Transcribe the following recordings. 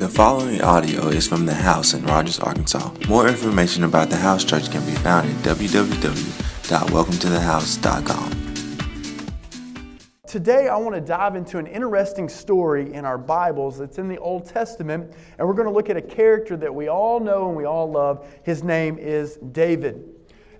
The following audio is from The House in Rogers, Arkansas. More information about The House Church can be found at www.welcometothehouse.com. Today, I want to dive into an interesting story in our Bibles. It's in the Old Testament, and we're going to look at a character that we all know and we all love. His name is David.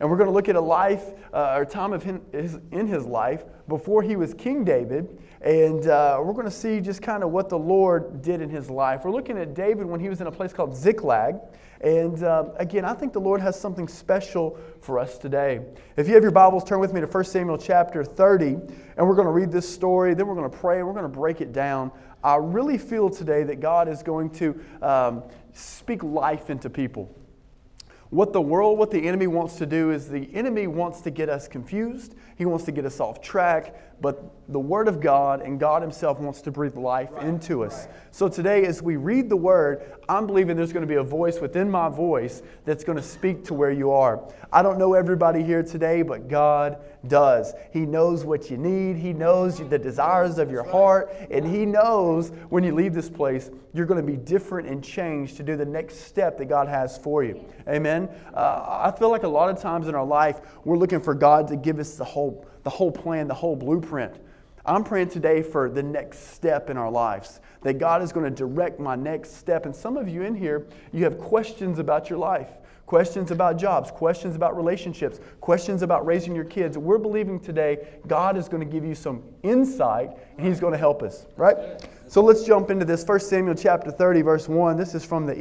And we're going to look at a life, uh, or time of his, in his life before he was King David and uh, we're going to see just kind of what the Lord did in his life. We're looking at David when he was in a place called Ziklag. And uh, again, I think the Lord has something special for us today. If you have your Bibles, turn with me to 1 Samuel chapter 30, and we're going to read this story. Then we're going to pray, and we're going to break it down. I really feel today that God is going to um, speak life into people. What the world, what the enemy wants to do is the enemy wants to get us confused. He wants to get us off track but the Word of God and God Himself wants to breathe life right, into us. Right. So today, as we read the Word, I'm believing there's going to be a voice within my voice that's going to speak to where you are. I don't know everybody here today, but God does. He knows what you need, He knows the desires of your heart, and He knows when you leave this place, you're going to be different and changed to do the next step that God has for you. Amen. Uh, I feel like a lot of times in our life, we're looking for God to give us the whole the whole plan, the whole blueprint. I'm praying today for the next step in our lives, that God is going to direct my next step. And some of you in here, you have questions about your life, questions about jobs, questions about relationships, questions about raising your kids. We're believing today God is going to give you some insight and He's going to help us, right? So let's jump into this. 1 Samuel chapter 30, verse 1. This is from the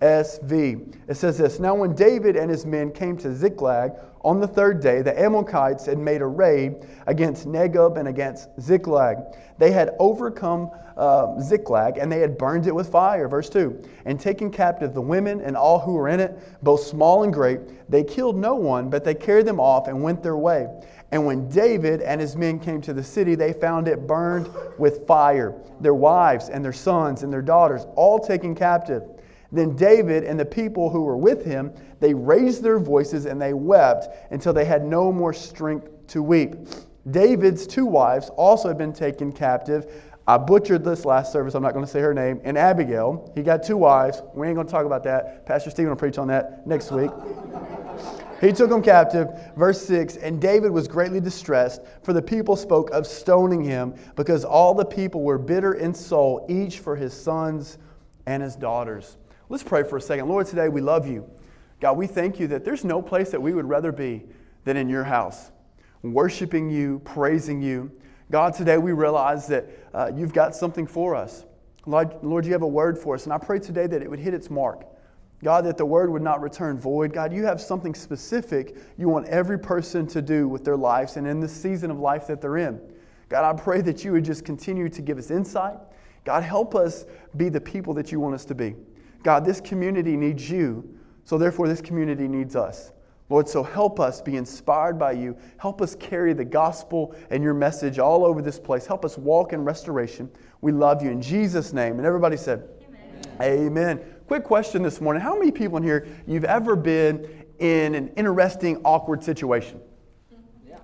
ESV. It says this Now, when David and his men came to Ziklag, on the third day, the Amalekites had made a raid against Negeb and against Ziklag. They had overcome uh, Ziklag and they had burned it with fire. Verse 2 And taken captive the women and all who were in it, both small and great, they killed no one, but they carried them off and went their way. And when David and his men came to the city, they found it burned with fire, their wives and their sons and their daughters, all taken captive. Then David and the people who were with him, they raised their voices and they wept until they had no more strength to weep. David's two wives also had been taken captive. I butchered this last service. I'm not going to say her name. And Abigail, he got two wives. We ain't going to talk about that. Pastor Stephen will preach on that next week. he took them captive. Verse 6 And David was greatly distressed, for the people spoke of stoning him, because all the people were bitter in soul, each for his sons and his daughters. Let's pray for a second. Lord, today we love you. God, we thank you that there's no place that we would rather be than in your house, worshiping you, praising you. God, today we realize that uh, you've got something for us. Lord, Lord, you have a word for us, and I pray today that it would hit its mark. God, that the word would not return void. God, you have something specific you want every person to do with their lives and in the season of life that they're in. God, I pray that you would just continue to give us insight. God, help us be the people that you want us to be. God, this community needs you, so therefore this community needs us. Lord, so help us be inspired by you. Help us carry the gospel and your message all over this place. Help us walk in restoration. We love you in Jesus' name. And everybody said, Amen. Amen. Quick question this morning. How many people in here you've ever been in an interesting, awkward situation?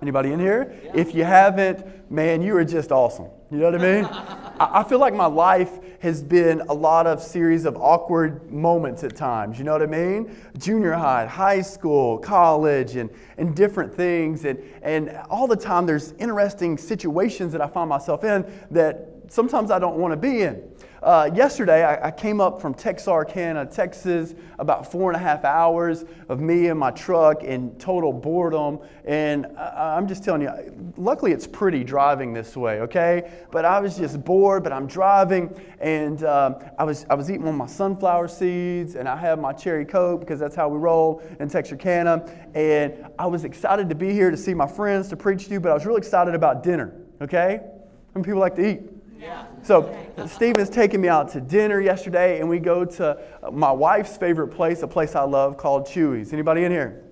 Anybody in here? Yeah. If you haven't, man, you are just awesome. You know what I mean? I feel like my life has been a lot of series of awkward moments at times. You know what I mean? Junior high, high school, college, and, and different things. And, and all the time there's interesting situations that I find myself in that sometimes I don't want to be in. Uh, yesterday, I, I, came up from Texarkana, Texas, about four and a half hours of me and my truck in total boredom. And I, I'm just telling you, luckily it's pretty driving this way, okay? But I was just bored, but I'm driving, and um, I, was, I was eating one of my sunflower seeds, and I have my cherry coke because that's how we roll in Texarkana. And I was excited to be here to see my friends, to preach to you, but I was really excited about dinner, okay? Some people like to eat. So Stephen's taking me out to dinner yesterday, and we go to my wife's favorite place, a place I love called Chuy's. Anybody in here?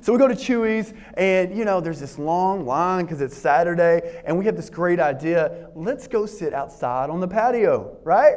So we go to Chuy's, and you know, there's this long line because it's Saturday, and we have this great idea. Let's go sit outside on the patio, right?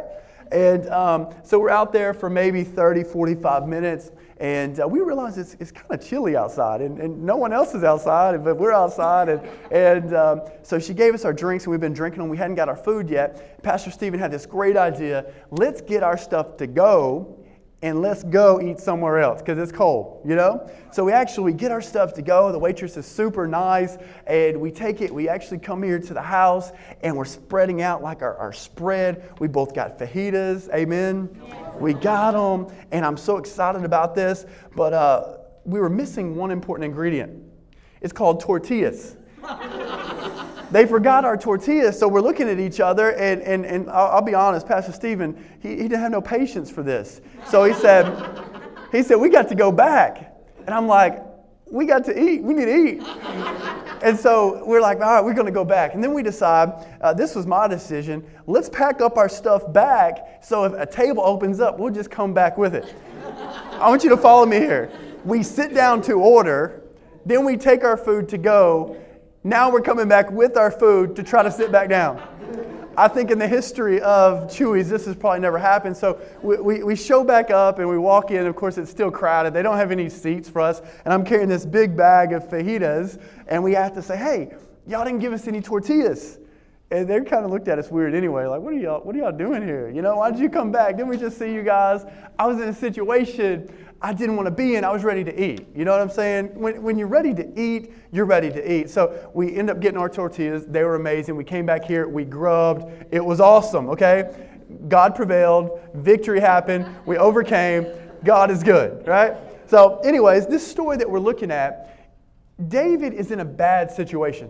And um, so we're out there for maybe 30, 45 minutes, And uh, we realized it's, it's kind of chilly outside, and, and no one else is outside, but we're outside. And, and um, so she gave us our drinks, and we've been drinking them. We hadn't got our food yet. Pastor Stephen had this great idea let's get our stuff to go and let's go eat somewhere else because it's cold, you know? So we actually get our stuff to go. The waitress is super nice, and we take it. We actually come here to the house and we're spreading out like our, our spread. We both got fajitas, amen? We got them, and I'm so excited about this, but uh, we were missing one important ingredient. It's called tortillas they forgot our tortillas, so we're looking at each other, and, and, and I'll, I'll be honest, Pastor Stephen, he, he didn't have no patience for this. So he said, he said, we got to go back. And I'm like, we got to eat. We need to eat. and so we're like, all right, we're going to go back. And then we decide, uh, this was my decision, let's pack up our stuff back so if a table opens up, we'll just come back with it. I want you to follow me here. We sit down to order, then we take our food to go, now we're coming back with our food to try to sit back down. I think in the history of Chuy's, this has probably never happened. So we, we, we, show back up and we walk in. Of course, it's still crowded. They don't have any seats for us. And I'm carrying this big bag of fajitas. And we have to say, hey, y'all didn't give us any tortillas. And they kind of looked at us weird anyway, like, what are y'all, what are y'all doing here? You know, why did you come back? Didn't we just see you guys? I was in a situation I didn't want to be in. I was ready to eat. You know what I'm saying? When, when you're ready to eat, you're ready to eat. So we end up getting our tortillas. They were amazing. We came back here. We grubbed. It was awesome, okay? God prevailed. Victory happened. We overcame. God is good, right? So, anyways, this story that we're looking at, David is in a bad situation.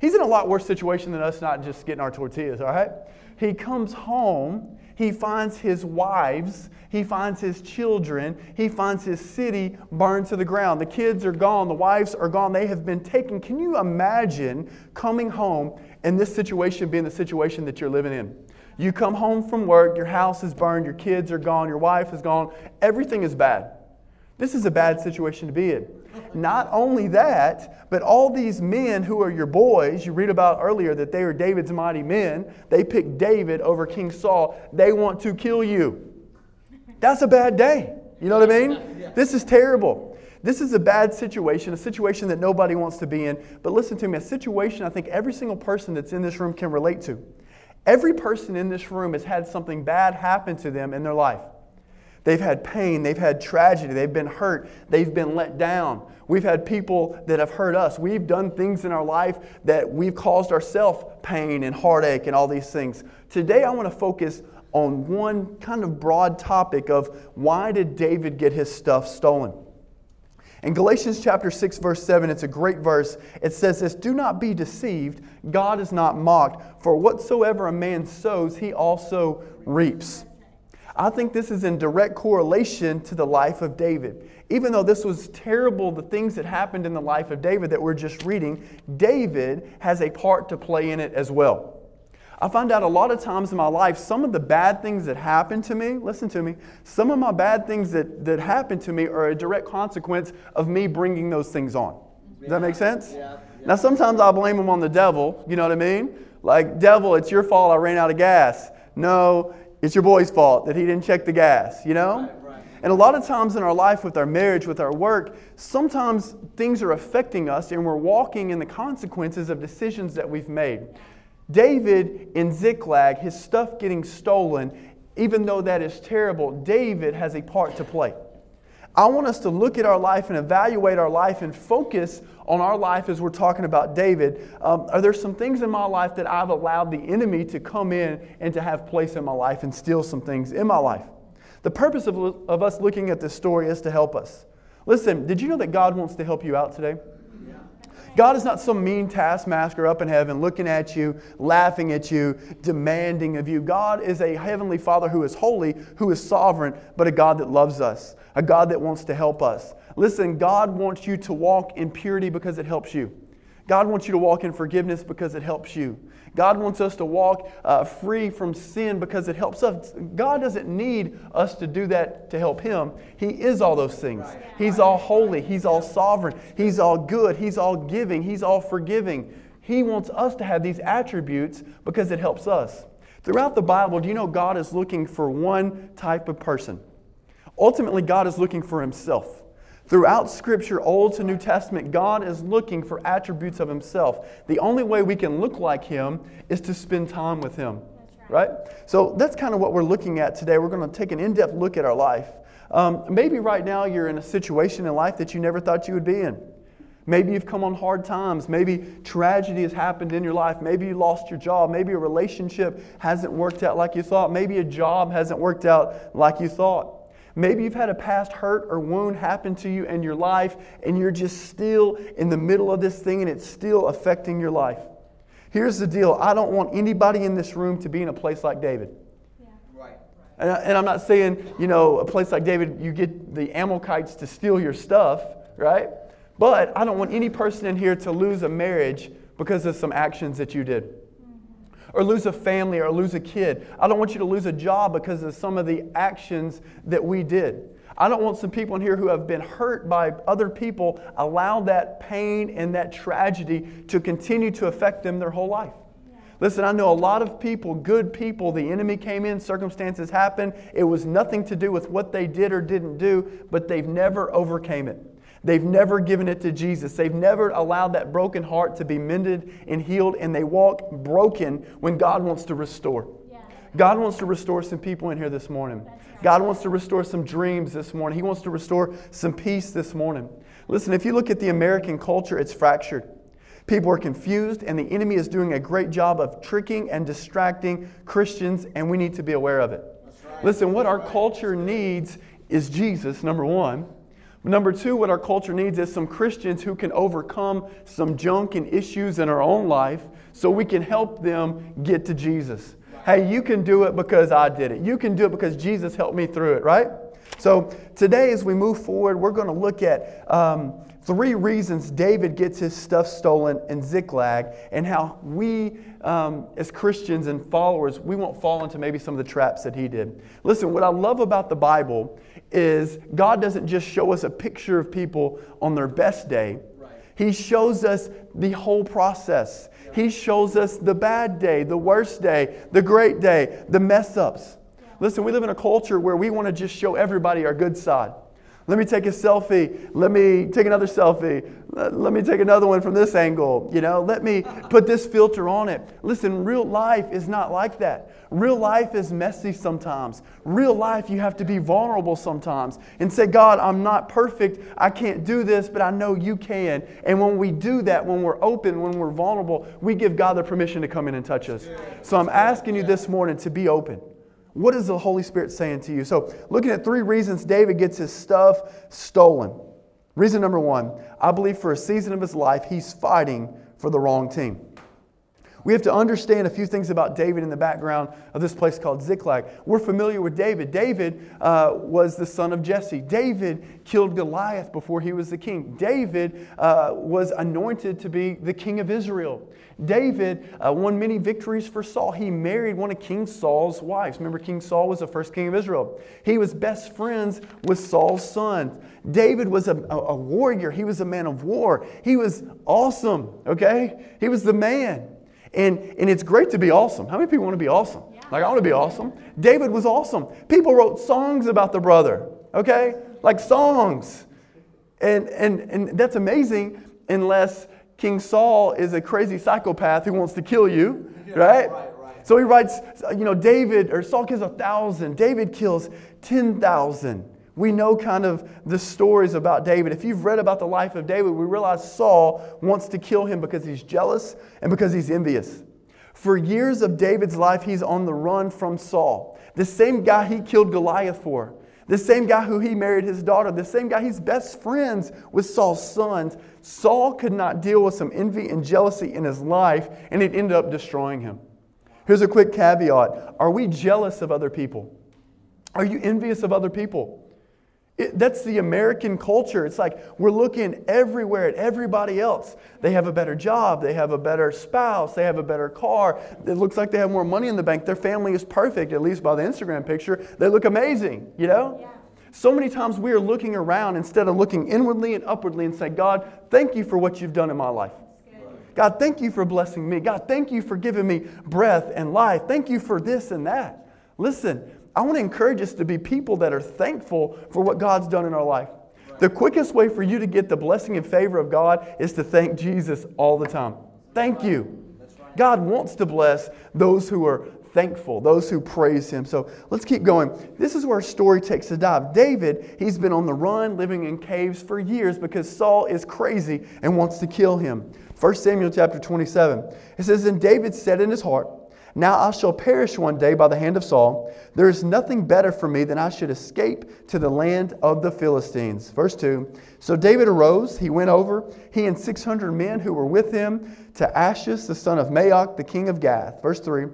He's in a lot worse situation than us not just getting our tortillas, all right? He comes home he finds his wives, he finds his children, he finds his city burned to the ground. The kids are gone, the wives are gone, they have been taken. Can you imagine coming home and this situation being the situation that you're living in? You come home from work, your house is burned, your kids are gone, your wife is gone, everything is bad. This is a bad situation to be in. Not only that, but all these men who are your boys, you read about earlier that they are David's mighty men. They picked David over King Saul. They want to kill you. That's a bad day. You know what I mean? This is terrible. This is a bad situation, a situation that nobody wants to be in. But listen to me, a situation I think every single person that's in this room can relate to. Every person in this room has had something bad happen to them in their life. They've had pain, they've had tragedy, they've been hurt, they've been let down. We've had people that have hurt us. We've done things in our life that we've caused ourselves pain and heartache and all these things. Today, I want to focus on one kind of broad topic of why did David get his stuff stolen? In Galatians chapter 6 verse 7 it's a great verse. It says this, "Do not be deceived, God is not mocked, for whatsoever a man sows he also reaps." I think this is in direct correlation to the life of David. Even though this was terrible, the things that happened in the life of David that we're just reading, David has a part to play in it as well. I find out a lot of times in my life, some of the bad things that happen to me, listen to me, some of my bad things that, that happen to me are a direct consequence of me bringing those things on. Does that make sense? Yeah. yeah. Now, sometimes I'll blame them on the devil, you know what I mean? Like, devil, it's your fault I ran out of gas. No, it's your boy's fault that he didn't check the gas, you know? Right, right. And a lot of times in our life, with our marriage, with our work, sometimes things are affecting us and we're walking in the consequences of decisions that we've made. David in Ziklag, his stuff getting stolen, even though that is terrible, David has a part to play. I want us to look at our life and evaluate our life and focus on our life as we're talking about David. Um, are there some things in my life that I've allowed the enemy to come in and to have place in my life and steal some things in my life? The purpose of, of us looking at this story is to help us. Listen, did you know that God wants to help you out today? God is not some mean taskmaster up in heaven looking at you, laughing at you, demanding of you. God is a heavenly Father who is holy, who is sovereign, but a God that loves us, a God that wants to help us. Listen, God wants you to walk in purity because it helps you. God wants you to walk in forgiveness because it helps you. God wants us to walk uh, free from sin because it helps us. God doesn't need us to do that to help Him. He is all those things. He's all holy, He's all sovereign, He's all good, He's all giving, He's all forgiving. He wants us to have these attributes because it helps us. Throughout the Bible, do you know God is looking for one type of person? Ultimately, God is looking for himself. Throughout Scripture, Old to New Testament, God is looking for attributes of Himself. The only way we can look like Him is to spend time with Him. Right. right? So that's kind of what we're looking at today. We're going to take an in depth look at our life. Um, maybe right now you're in a situation in life that you never thought you would be in. Maybe you've come on hard times. Maybe tragedy has happened in your life. Maybe you lost your job. Maybe a relationship hasn't worked out like you thought. Maybe a job hasn't worked out like you thought. Maybe you've had a past hurt or wound happen to you in your life, and you're just still in the middle of this thing and it's still affecting your life. Here's the deal I don't want anybody in this room to be in a place like David. And, I, am not saying, you know, a place like David, you get the Amalekites to steal your stuff, right? But I don't want any person in here to lose a marriage because of some actions that you did or lose a family or lose a kid. I don't want you to lose a job because of some of the actions that we did. I don't want some people in here who have been hurt by other people allow that pain and that tragedy to continue to affect them their whole life. Listen, I know a lot of people, good people, the enemy came in, circumstances happened. It was nothing to do with what they did or didn't do, but they've never overcame it. They've never given it to Jesus. They've never allowed that broken heart to be mended and healed, and they walk broken when God wants to restore. God wants to restore some people in here this morning. God wants to restore some dreams this morning. He wants to restore some peace this morning. Listen, if you look at the American culture, it's fractured. People are confused, and the enemy is doing a great job of tricking and distracting Christians, and we need to be aware of it. Listen, what our culture needs is Jesus, number one. Number two, what our culture needs is some Christians who can overcome some junk and issues in our own life so we can help them get to Jesus. Hey, you can do it because I did it. You can do it because Jesus helped me through it, right? So today, as we move forward, we're going to look at um, three reasons David gets his stuff stolen in Ziklag and how we, um, as Christians and followers, we won't fall into maybe some of the traps that he did. Listen, what I love about the Bible is God doesn't just show us a picture of people on their best day. He shows us the whole process. He shows us the bad day, the worst day, the great day, the mess ups. Listen, we live in a culture where we want to just show everybody our good side. Let me take a selfie. Let me take another selfie. Let me take another one from this angle. You know, let me put this filter on it. Listen, real life is not like that. Real life is messy sometimes. Real life, you have to be vulnerable sometimes and say, God, I'm not perfect. I can't do this, but I know you can. And when we do that, when we're open, when we're vulnerable, we give God the permission to come in and touch us. So I'm asking you this morning to be open. What is the Holy Spirit saying to you? So, looking at three reasons David gets his stuff stolen. Reason number one, I believe for a season of his life, he's fighting for the wrong team. We have to understand a few things about David in the background of this place called Ziklag. We're familiar with David. David uh, was the son of Jesse. David killed Goliath before he was the king. David uh, was anointed to be the king of Israel. David uh, won many victories for Saul. He married one of King Saul's wives. Remember, King Saul was the first king of Israel. He was best friends with Saul's son. David was a, a, a warrior, he was a man of war. He was awesome, okay? He was the man. And, and it's great to be awesome. How many people want to be awesome? Yeah. Like, I want to be awesome. David was awesome. People wrote songs about the brother, okay? Like songs. And, and, and that's amazing unless King Saul is a crazy psychopath who wants to kill you, yeah, right? right, right? So he writes, you know, David, or Saul kills a thousand, David kills 10,000. We know kind of the stories about David. If you've read about the life of David, we realize Saul wants to kill him because he's jealous and because he's envious. For years of David's life, he's on the run from Saul, the same guy he killed Goliath for, the same guy who he married his daughter, the same guy he's best friends with Saul's sons. Saul could not deal with some envy and jealousy in his life, and it ended up destroying him. Here's a quick caveat Are we jealous of other people? Are you envious of other people? It, that's the American culture. It's like we're looking everywhere at everybody else. They have a better job, they have a better spouse, they have a better car. It looks like they have more money in the bank. Their family is perfect, at least by the Instagram picture. They look amazing, you know? Yeah. So many times we are looking around instead of looking inwardly and upwardly and say, God, thank you for what you've done in my life. God, thank you for blessing me. God, thank you for giving me breath and life. Thank you for this and that. Listen, I want to encourage us to be people that are thankful for what God's done in our life. The quickest way for you to get the blessing and favor of God is to thank Jesus all the time. Thank you. God wants to bless those who are thankful, those who praise Him. So let's keep going. This is where our story takes a dive. David, he's been on the run, living in caves for years because Saul is crazy and wants to kill him. 1 Samuel chapter 27. It says, And David said in his heart, now I shall perish one day by the hand of Saul. There is nothing better for me than I should escape to the land of the Philistines. Verse 2 So David arose, he went over, he and 600 men who were with him, to Achish, the son of Maoch, the king of Gath. Verse 3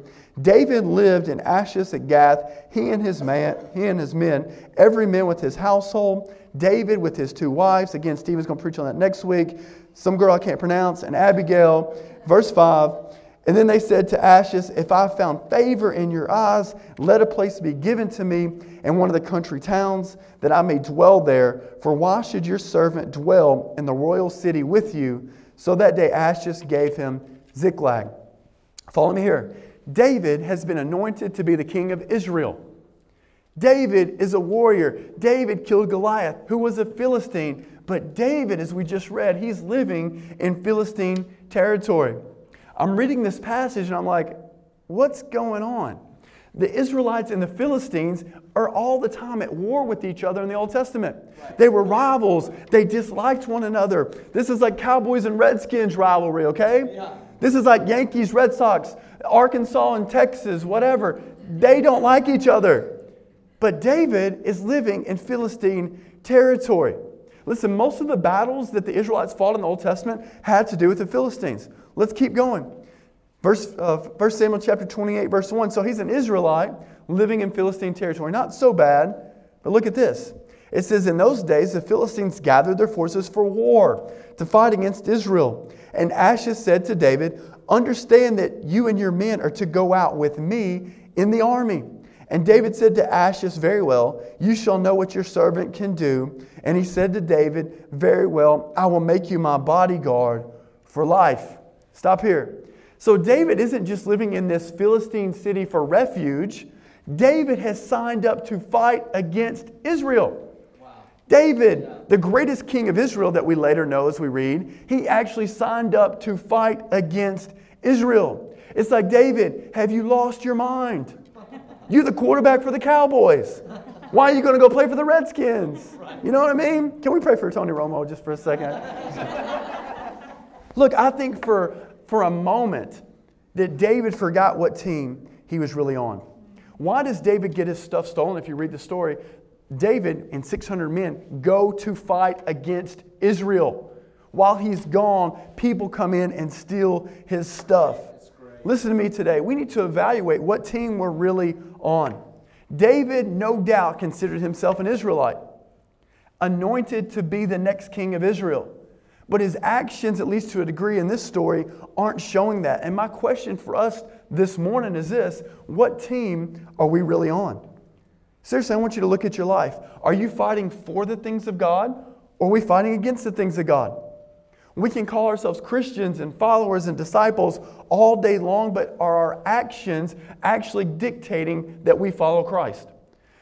David lived in Achish at Gath, he and his man, he and his men, every man with his household, David with his two wives. Again, Stephen's going to preach on that next week. Some girl I can't pronounce, and Abigail. Verse 5 and then they said to Achish, If I found favor in your eyes, let a place be given to me in one of the country towns, that I may dwell there. For why should your servant dwell in the royal city with you? So that day Achish gave him Ziklag. Follow me here. David has been anointed to be the king of Israel. David is a warrior. David killed Goliath, who was a Philistine. But David, as we just read, he's living in Philistine territory. I'm reading this passage and I'm like, what's going on? The Israelites and the Philistines are all the time at war with each other in the Old Testament. They were rivals, they disliked one another. This is like Cowboys and Redskins rivalry, okay? Yeah. This is like Yankees, Red Sox, Arkansas and Texas, whatever. They don't like each other. But David is living in Philistine territory. Listen, most of the battles that the Israelites fought in the Old Testament had to do with the Philistines. Let's keep going. Verse, uh, 1 Samuel chapter 28, verse 1. So he's an Israelite living in Philistine territory. Not so bad, but look at this. It says, In those days, the Philistines gathered their forces for war to fight against Israel. And Achish said to David, Understand that you and your men are to go out with me in the army. And David said to Achish, Very well, you shall know what your servant can do. And he said to David, Very well, I will make you my bodyguard for life. Stop here. So David isn't just living in this Philistine city for refuge. David has signed up to fight against Israel. David, the greatest king of Israel that we later know as we read, he actually signed up to fight against Israel. It's like, David, have you lost your mind? You're the quarterback for the Cowboys. Why are you going to go play for the Redskins? You know what I mean? Can we pray for Tony Romo just for a second? Look, I think for, for a moment that David forgot what team he was really on. Why does David get his stuff stolen? If you read the story, David and 600 men go to fight against Israel. While he's gone, people come in and steal his stuff. Listen to me today. We need to evaluate what team we're really on. David, no doubt, considered himself an Israelite, anointed to be the next king of Israel. But his actions, at least to a degree in this story, aren't showing that. And my question for us this morning is this What team are we really on? Seriously, I want you to look at your life. Are you fighting for the things of God or are we fighting against the things of God? We can call ourselves Christians and followers and disciples all day long, but are our actions actually dictating that we follow Christ?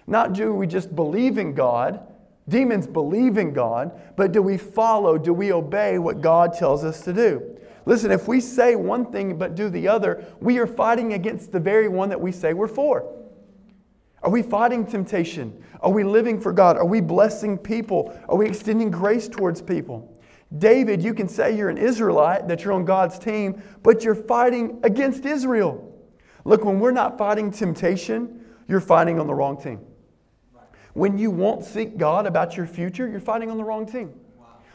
Not do we just believe in God, Demons believe in God, but do we follow, do we obey what God tells us to do? Listen, if we say one thing but do the other, we are fighting against the very one that we say we're for. Are we fighting temptation? Are we living for God? Are we blessing people? Are we extending grace towards people? David, you can say you're an Israelite, that you're on God's team, but you're fighting against Israel. Look, when we're not fighting temptation, you're fighting on the wrong team. When you won't seek God about your future, you're fighting on the wrong team.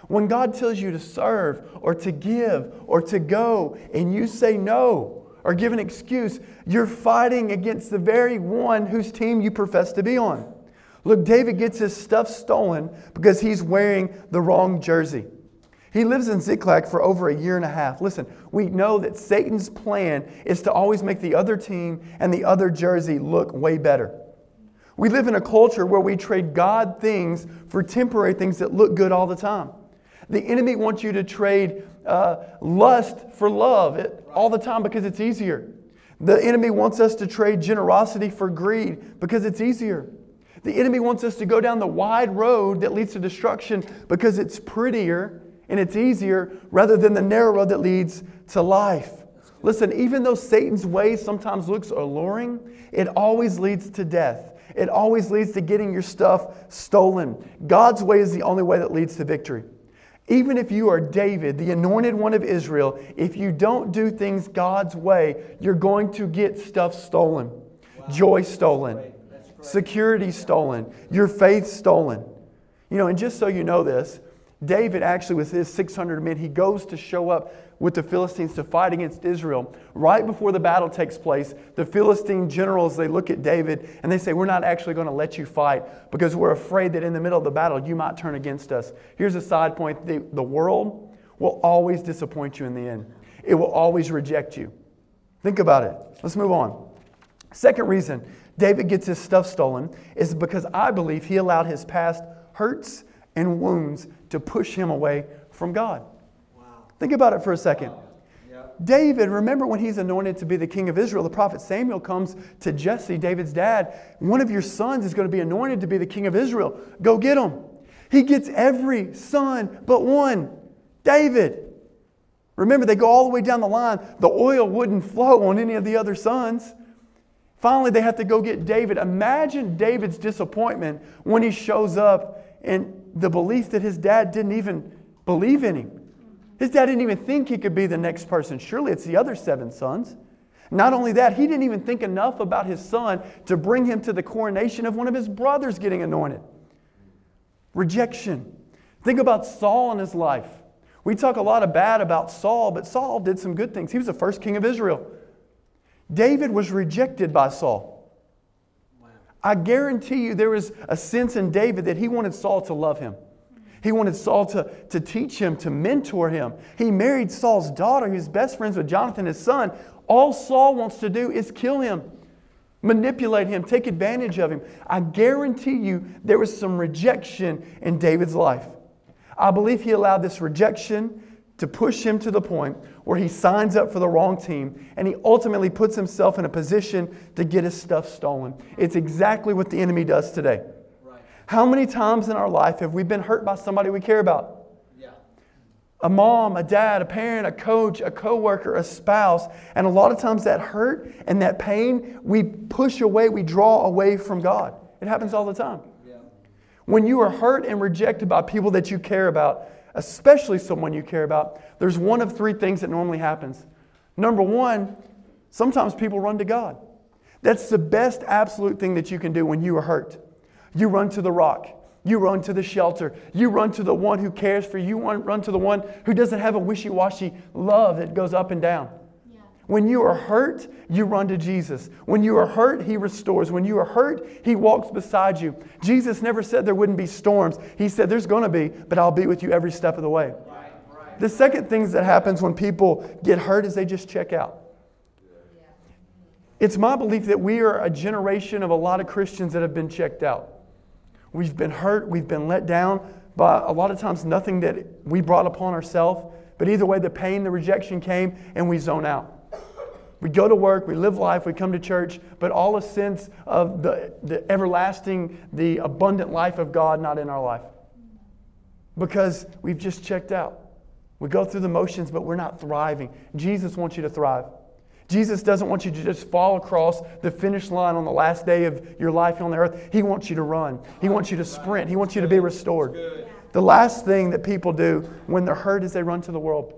When God tells you to serve or to give or to go and you say no or give an excuse, you're fighting against the very one whose team you profess to be on. Look, David gets his stuff stolen because he's wearing the wrong jersey. He lives in Ziklag for over a year and a half. Listen, we know that Satan's plan is to always make the other team and the other jersey look way better. We live in a culture where we trade God things for temporary things that look good all the time. The enemy wants you to trade uh, lust for love all the time because it's easier. The enemy wants us to trade generosity for greed because it's easier. The enemy wants us to go down the wide road that leads to destruction because it's prettier and it's easier rather than the narrow road that leads to life. Listen, even though Satan's way sometimes looks alluring, it always leads to death. It always leads to getting your stuff stolen. God's way is the only way that leads to victory. Even if you are David, the anointed one of Israel, if you don't do things God's way, you're going to get stuff stolen. Wow. Joy stolen, security stolen, your faith stolen. You know, and just so you know this, David actually, with his 600 men, he goes to show up with the Philistines to fight against Israel. Right before the battle takes place, the Philistine generals, they look at David and they say, We're not actually going to let you fight because we're afraid that in the middle of the battle you might turn against us. Here's a side point the, the world will always disappoint you in the end, it will always reject you. Think about it. Let's move on. Second reason David gets his stuff stolen is because I believe he allowed his past hurts and wounds to push him away from God. Think about it for a second. David, remember when he's anointed to be the king of Israel, the prophet Samuel comes to Jesse, David's dad. One of your sons is going to be anointed to be the king of Israel. Go get him. He gets every son but one, David. Remember, they go all the way down the line. The oil wouldn't flow on any of the other sons. Finally, they have to go get David. Imagine David's disappointment when he shows up and the belief that his dad didn't even believe in him. His dad didn't even think he could be the next person. Surely it's the other seven sons. Not only that, he didn't even think enough about his son to bring him to the coronation of one of his brothers getting anointed. Rejection. Think about Saul in his life. We talk a lot of bad about Saul, but Saul did some good things. He was the first king of Israel. David was rejected by Saul. I guarantee you there was a sense in David that he wanted Saul to love him. He wanted Saul to, to teach him, to mentor him. He married Saul's daughter, who's best friends with Jonathan, his son. All Saul wants to do is kill him, manipulate him, take advantage of him. I guarantee you there was some rejection in David's life. I believe he allowed this rejection to push him to the point where he signs up for the wrong team and he ultimately puts himself in a position to get his stuff stolen. It's exactly what the enemy does today. How many times in our life have we been hurt by somebody we care about? Yeah. A mom, a dad, a parent, a coach, a coworker, a spouse, and a lot of times that hurt and that pain, we push away, we draw away from God. It happens all the time. Yeah. When you are hurt and rejected by people that you care about, especially someone you care about, there's one of three things that normally happens. Number one, sometimes people run to God. That's the best absolute thing that you can do when you are hurt. You run to the rock. You run to the shelter. You run to the one who cares for you. You run to the one who doesn't have a wishy washy love that goes up and down. When you are hurt, you run to Jesus. When you are hurt, He restores. When you are hurt, He walks beside you. Jesus never said there wouldn't be storms. He said there's going to be, but I'll be with you every step of the way. Right, right. The second thing that happens when people get hurt is they just check out. It's my belief that we are a generation of a lot of Christians that have been checked out. We've been hurt, we've been let down by a lot of times nothing that we brought upon ourselves, but either way, the pain, the rejection came, and we zone out. We go to work, we live life, we come to church, but all a sense of the, the everlasting, the abundant life of God not in our life. Because we've just checked out. We go through the motions, but we're not thriving. Jesus wants you to thrive. Jesus doesn't want you to just fall across the finish line on the last day of your life on the earth. He wants you to run, He wants you to sprint, He wants you to be restored. The last thing that people do when they're hurt is they run to the world.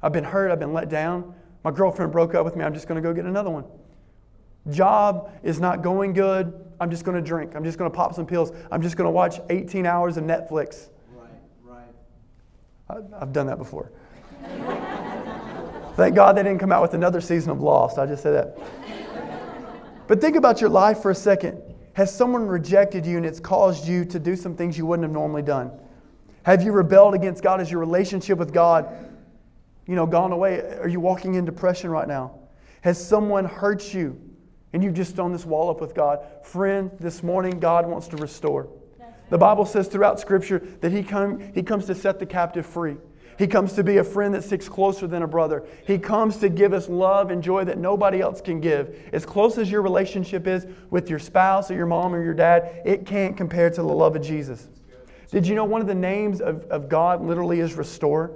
I've been hurt, I've been let down. My girlfriend broke up with me. I'm just going to go get another one. Job is not going good. I'm just going to drink. I'm just going to pop some pills. I'm just going to watch 18 hours of Netflix. Right, right. I've done that before. Thank God they didn't come out with another season of Lost. I just said that. But think about your life for a second. Has someone rejected you and it's caused you to do some things you wouldn't have normally done? Have you rebelled against God? Has your relationship with God you know, gone away? Are you walking in depression right now? Has someone hurt you and you've just thrown this wall up with God? Friend, this morning God wants to restore. The Bible says throughout Scripture that he, come, he comes to set the captive free. He comes to be a friend that sticks closer than a brother. He comes to give us love and joy that nobody else can give. As close as your relationship is with your spouse or your mom or your dad, it can't compare to the love of Jesus. Did you know one of the names of, of God literally is restore?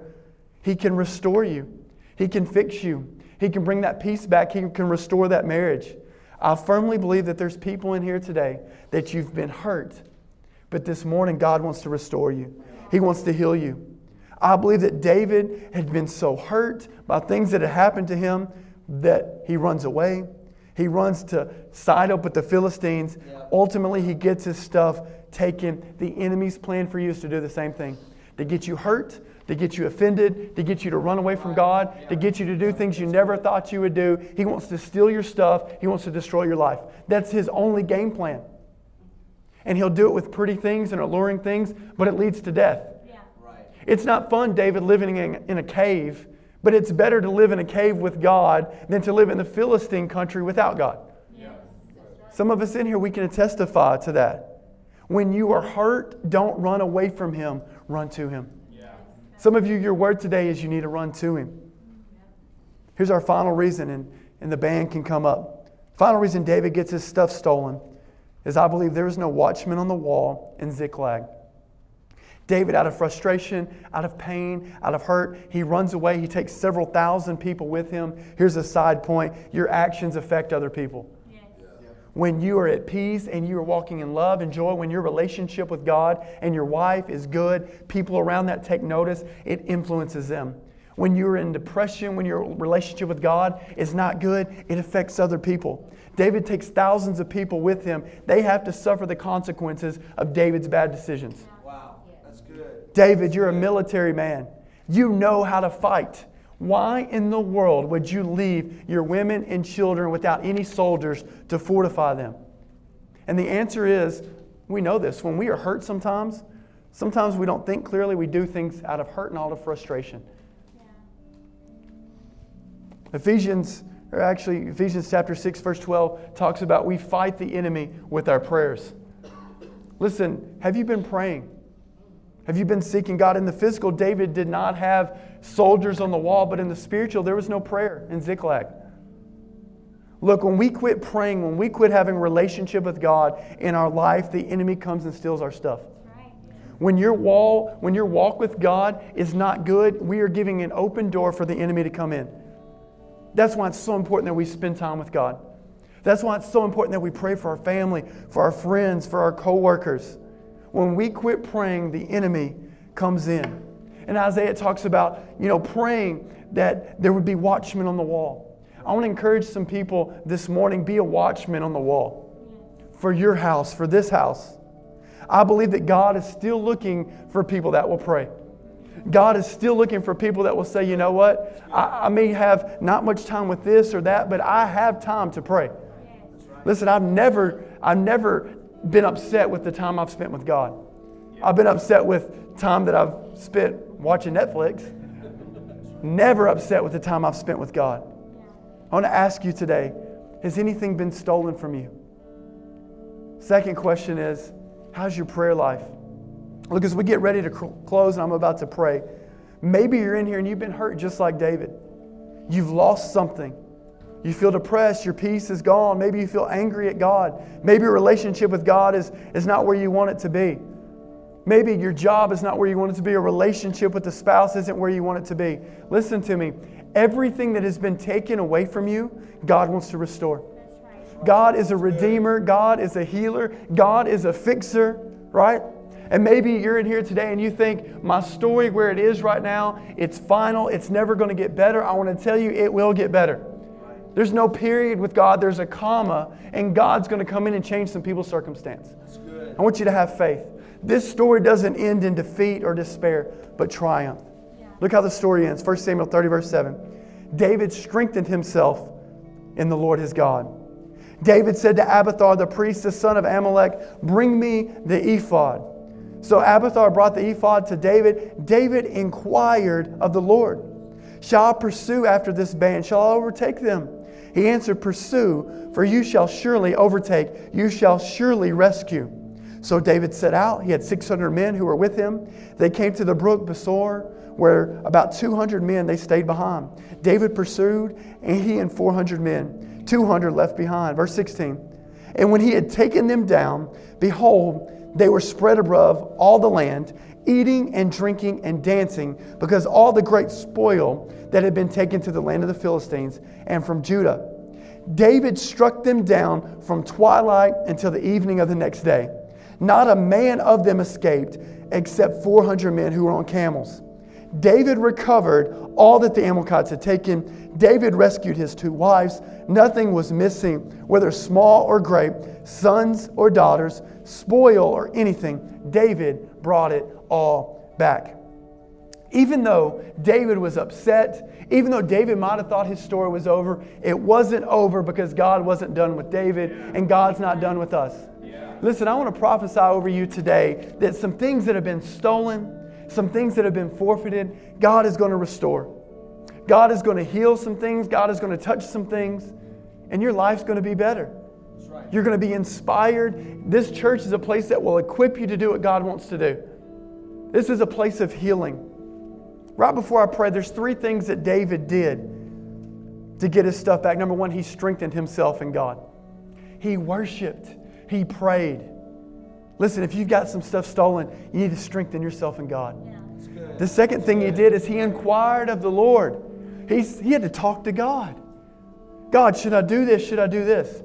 He can restore you, He can fix you, He can bring that peace back, He can restore that marriage. I firmly believe that there's people in here today that you've been hurt, but this morning God wants to restore you, He wants to heal you. I believe that David had been so hurt by things that had happened to him that he runs away. He runs to side up with the Philistines. Yeah. Ultimately, he gets his stuff taken. The enemy's plan for you is to do the same thing to get you hurt, to get you offended, to get you to run away from God, to get you to do things you never thought you would do. He wants to steal your stuff, He wants to destroy your life. That's His only game plan. And He'll do it with pretty things and alluring things, but it leads to death. It's not fun, David, living in, in a cave, but it's better to live in a cave with God than to live in the Philistine country without God. Some of us in here, we can testify to that. When you are hurt, don't run away from Him, run to Him. Some of you, your word today is you need to run to Him. Here's our final reason, and, and the band can come up. Final reason David gets his stuff stolen is I believe there is no watchman on the wall in Ziklag. David, out of frustration, out of pain, out of hurt, he runs away. He takes several thousand people with him. Here's a side point your actions affect other people. When you are at peace and you are walking in love and joy, when your relationship with God and your wife is good, people around that take notice, it influences them. When you're in depression, when your relationship with God is not good, it affects other people. David takes thousands of people with him. They have to suffer the consequences of David's bad decisions. David, you're a military man. You know how to fight. Why in the world would you leave your women and children without any soldiers to fortify them? And the answer is we know this. When we are hurt sometimes, sometimes we don't think clearly. We do things out of hurt and out of frustration. Yeah. Ephesians, or actually, Ephesians chapter 6, verse 12 talks about we fight the enemy with our prayers. Listen, have you been praying? Have you been seeking God? In the physical, David did not have soldiers on the wall, but in the spiritual, there was no prayer in Ziklag. Look, when we quit praying, when we quit having relationship with God in our life, the enemy comes and steals our stuff. When your wall, when your walk with God is not good, we are giving an open door for the enemy to come in. That's why it's so important that we spend time with God. That's why it's so important that we pray for our family, for our friends, for our coworkers. When we quit praying, the enemy comes in. And Isaiah talks about, you know, praying that there would be watchmen on the wall. I want to encourage some people this morning be a watchman on the wall for your house, for this house. I believe that God is still looking for people that will pray. God is still looking for people that will say, you know what, I, I may have not much time with this or that, but I have time to pray. Listen, I've never, I've never been upset with the time I've spent with God. I've been upset with time that I've spent watching Netflix. Never upset with the time I've spent with God. I want to ask you today has anything been stolen from you? Second question is how's your prayer life? Look, as we get ready to close and I'm about to pray, maybe you're in here and you've been hurt just like David. You've lost something. You feel depressed, your peace is gone. Maybe you feel angry at God. Maybe your relationship with God is, is not where you want it to be. Maybe your job is not where you want it to be. A relationship with the spouse isn't where you want it to be. Listen to me. Everything that has been taken away from you, God wants to restore. God is a redeemer. God is a healer. God is a fixer, right? And maybe you're in here today and you think, my story where it is right now, it's final, it's never going to get better. I want to tell you, it will get better. There's no period with God, there's a comma, and God's going to come in and change some people's circumstance. I want you to have faith. This story doesn't end in defeat or despair, but triumph. Yeah. Look how the story ends 1 Samuel 30, verse 7. David strengthened himself in the Lord his God. David said to Abiathar, the priest, the son of Ahimelech, Bring me the ephod. So Abiathar brought the ephod to David. David inquired of the Lord, Shall I pursue after this band? Shall I overtake them? He answered, Pursue, for you shall surely overtake, you shall surely rescue. So David set out. He had 600 men who were with him. They came to the brook Besor, where about 200 men they stayed behind. David pursued, and he and 400 men, 200 left behind. Verse 16. And when he had taken them down, behold, they were spread above all the land, eating and drinking and dancing, because all the great spoil that had been taken to the land of the Philistines and from Judah. David struck them down from twilight until the evening of the next day. Not a man of them escaped except 400 men who were on camels. David recovered all that the Amalekites had taken. David rescued his two wives. Nothing was missing, whether small or great, sons or daughters, spoil or anything. David brought it all back. Even though David was upset, even though David might have thought his story was over, it wasn't over because God wasn't done with David and God's not done with us. Listen, I want to prophesy over you today that some things that have been stolen, some things that have been forfeited, God is going to restore. God is going to heal some things, God is going to touch some things, and your life's going to be better. Right. You're going to be inspired. This church is a place that will equip you to do what God wants to do. This is a place of healing. Right before I pray, there's three things that David did to get his stuff back. Number one, he strengthened himself in God. He worshiped, he prayed. Listen, if you've got some stuff stolen, you need to strengthen yourself in God. Yeah, the second thing he did is he inquired of the Lord. He's, he had to talk to God. God, should I do this? Should I do this?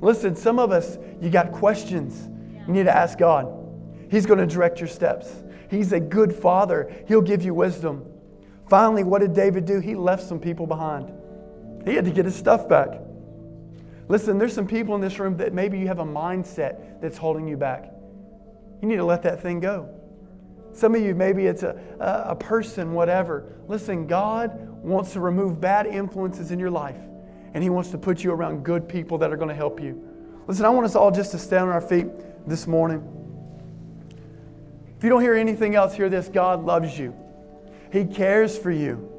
Listen, some of us, you got questions. You need to ask God. He's going to direct your steps. He's a good father. He'll give you wisdom. Finally, what did David do? He left some people behind. He had to get his stuff back. Listen, there's some people in this room that maybe you have a mindset that's holding you back. You need to let that thing go. Some of you, maybe it's a, a, person, whatever. Listen, God wants to remove bad influences in your life, and He wants to put you around good people that are going to help you. Listen, I want us all just to stand on our feet this morning. If you don't hear anything else, hear this God loves you, He cares for you,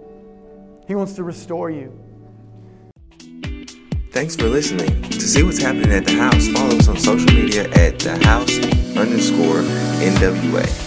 He wants to restore you. Thanks for listening. To see what's happening at the house, follow us on social media at the house underscore NWA.